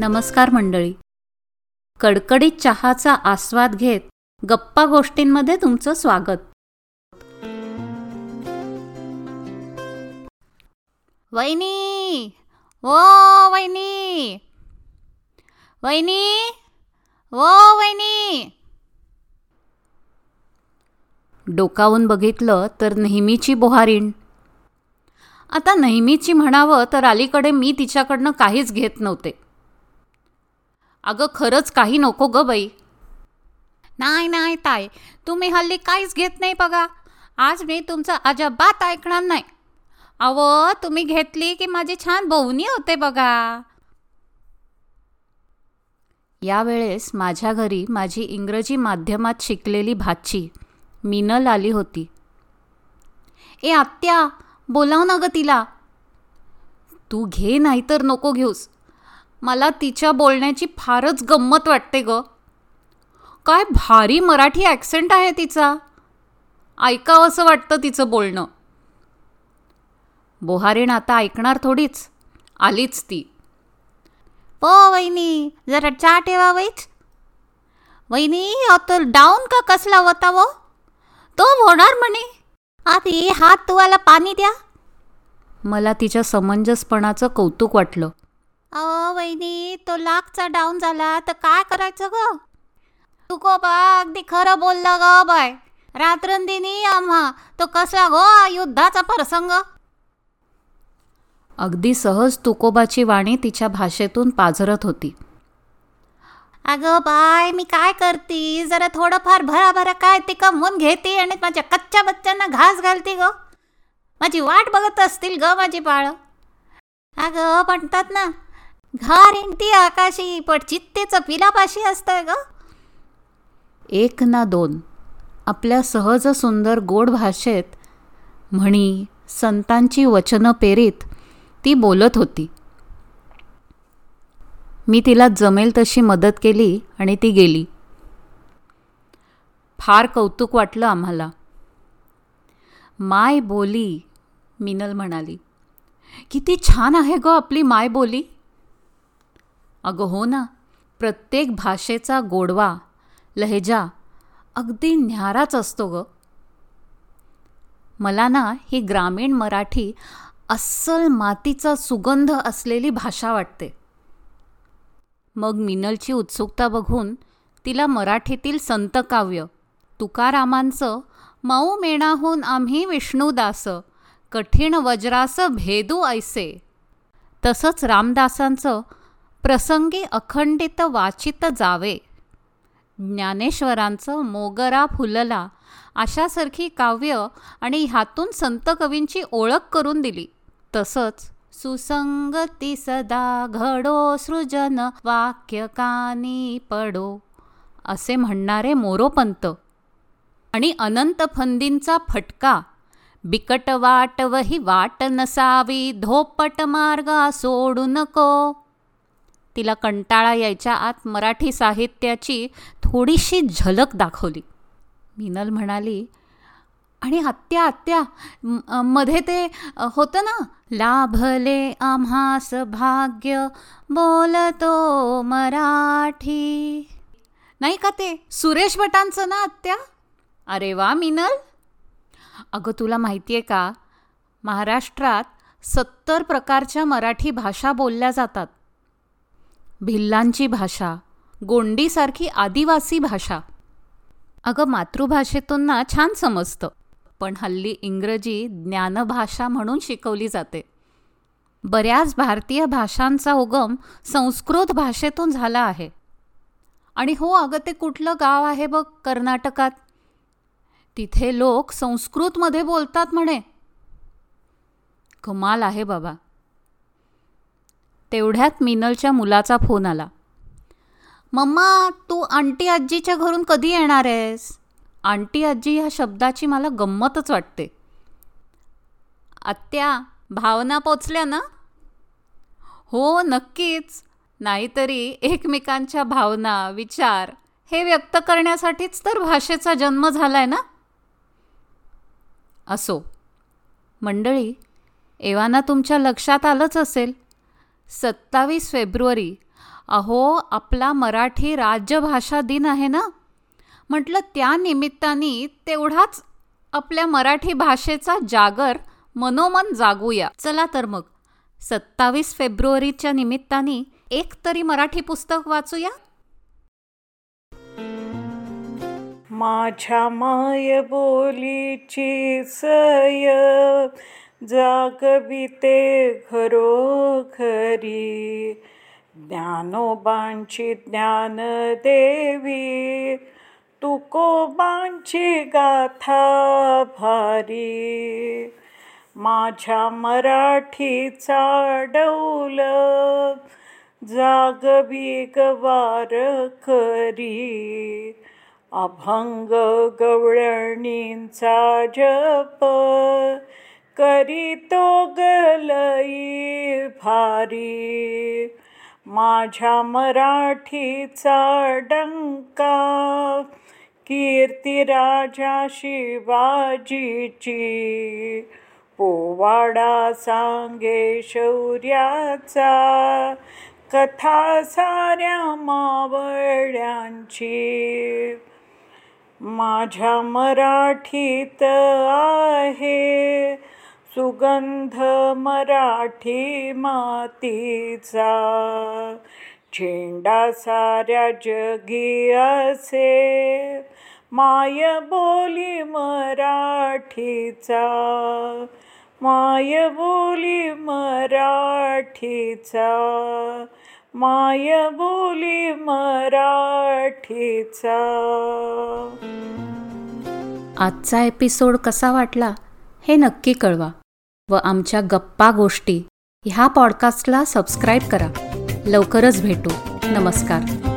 नमस्कार मंडळी. कडकडीत चहाचा आस्वाद घेत गप्पा गोष्टींमध्ये तुमचं स्वागत. वहिनी! ओ वहिनी! वहिनी! ओ वहिनी! डोकावून बघितलं तर नेहमीची बोहारीण. आता नेहमीची म्हणावं तर अलीकडे मी तिच्याकडनं काहीच घेत नव्हते. अगं खरंच काही नको ग बाई. नाही नाही ताई तुम्ही हल्ली काहीच घेत नाही बघा. आज मी तुमचं अजिबात ऐकणार नाही. अव तुम्ही घेतली की माझी छान बोवणी होते बघा. यावेळेस माझ्या घरी माझी इंग्रजी माध्यमात शिकलेली भाची मीनल आली होती. ए आत्या बोलाव ना ग तिला. तू घे नाहीतर नको घेऊस. मला तिच्या बोलण्याची फारच गंमत वाटते ग. काय भारी मराठी ॲक्सेंट आहे तिचा. ऐकावं असं वाटतं तिचं बोलणं. बोहारीण आता ऐकणार थोडीच. आलीच ती. ओ वहिनी जरा चा ठेवा वैच वहिनी आता डाऊन का कसला होता वो? तो होणार म्हणे. आधी हात तुवाला पाणी द्या. मला तिच्या समंजसपणाचं कौतुक वाटलं. अहो वहिनी तो लाखचा डाऊन झाला तर काय करायचं ग? तू को बा अगदी खरं बोलला ग बाय. रात्रंदिनी आम्हा तो कसा गो युद्धाचा प्रसंग? अगदी सहज तुकोबाची वाणी तिच्या भाषेतून पाझरत होती. अगं बाय मी काय करते? जरा थोडंफार भराभरा काय ते कमवून घेते आणि माझ्या कच्च्या बच्चांना घास घालते ग. माझी वाट बघत असतील ग माझी बाळ. अगं म्हणतात ना घर इंटी आकाशी पण चित्ते चपिलापाशी असतंय ग. एक ना दोन आपल्या सहज सुंदर गोड भाषेत म्हणी संतांची वचनं पेरीत ती बोलत होती. मी तिला जमेल तशी मदत केली आणि ती गेली. फार कौतुक वाटलं आम्हाला. माय बोली मिनल म्हणाली. किती छान आहे ग आपली माय बोली. अगं हो ना प्रत्येक भाषेचा गोडवा लहेजा अगदी न्याराच असतो ग. मला ना ही ग्रामीण मराठी अस्सल मातीचा सुगंध असलेली भाषा वाटते. मग मिनलची उत्सुकता बघून तिला मराठीतील संतकाव्य तुकारामांचं माऊ मेणाहून आम्ही विष्णुदास कठीण वज्रास भेदू ऐसे. तसंच रामदासांचं प्रसंगी अखंडित वाचित जावे. ज्ञानेश्वरांचं मोगरा फुलला अशासारखी काव्य आणि ह्यातून संत कवींची ओळख करून दिली. तसंच सुसंगती सदा घडो सृजन वाक्य कानी पडो असे म्हणणारे मोरोपंत. आणि अनंत फंदींचा फटका बिकट वाट वही वाट नसावी धोपट मार्गा सोडू नको. तिला कंटाळा यायच्या आत मराठी साहित्याची थोडीशी झलक दाखवली. मिनल म्हणाली आणि आत्या आत्या मध्ये ते होतं ना लाभले आम्हास भाग्य बोलतो मराठी. नाही का ते? सुरेश भटांचं ना आत्या अरे वा मिनल. अगं तुला माहिती आहे का महाराष्ट्रात सत्तर प्रकारच्या मराठी भाषा बोलल्या जातात. भिल्लांची भाषा गोंडीसारखी आदिवासी भाषा. अगं मातृभाषेतून ना छान समजतं पण हल्ली इंग्रजी ज्ञानभाषा म्हणून शिकवली जाते. बऱ्याच भारतीय भाषांचा उगम संस्कृत भाषेतून झाला आहे. आणि हो अगं ते कुठलं गाव आहे बघ कर्नाटकात? तिथे लोक संस्कृतमध्ये बोलतात म्हणे. कमाल आहे बाबा. तेवढ्यात मिनलच्या मुलाचा फोन आला. मम्मा तू आंटी आजीच्या घरून कधी येणार आहेस? आंटी आजी ह्या शब्दाची मला गंमतच वाटते. आत्या भावना पोचल्या ना? हो नक्कीच. नाहीतरी एकमेकांच्या भावना विचार हे व्यक्त करण्यासाठीच तर भाषेचा जन्म झालाय ना? असो. मंडळी एव्हाना तुमच्या लक्षात आलंच असेल. सत्तावीस फेब्रुवारी. अहो आपला मराठी राज्यभाषा दिन आहे ना? म्हटलं त्या निमित्ताने तेवढाच आपल्या मराठी भाषेचा जागर मनोमन जागूया. चला तर मग. सत्तावीस फेब्रुवारीच्या निमित्ताने एक तरी मराठी पुस्तक वाचूया. माझ्या माय बोलीची सय जागविते घरोघरी. ज्ञानोबांची ज्ञान देवी. तुकोबांची गाथा भारी. माझ्या मराठीचा डौल. जागवी गवार करी. अभंग गवळणींचा जप. करीतो गलई भारी. माझ्या मराठीचा डंका कीर्ती राजा शिवाजीची पोवाडा सांगे शौर्याचा कथा साऱ्या मावळ्यांची. माझ्या मराठीत आहे सुगंध मराठी मातीचा. झेंडा साऱ्या जगी असे. माय बोली मराठीचा. माय बोली मराठीचा. माय बोली मराठीचा. आजचा एपिसोड कसा वाटला हे नक्की कळवा. व आमच्या गप्पा गोष्टी ह्या पॉडकास्टला सबस्क्राईब करा. लवकरच भेटू. नमस्कार.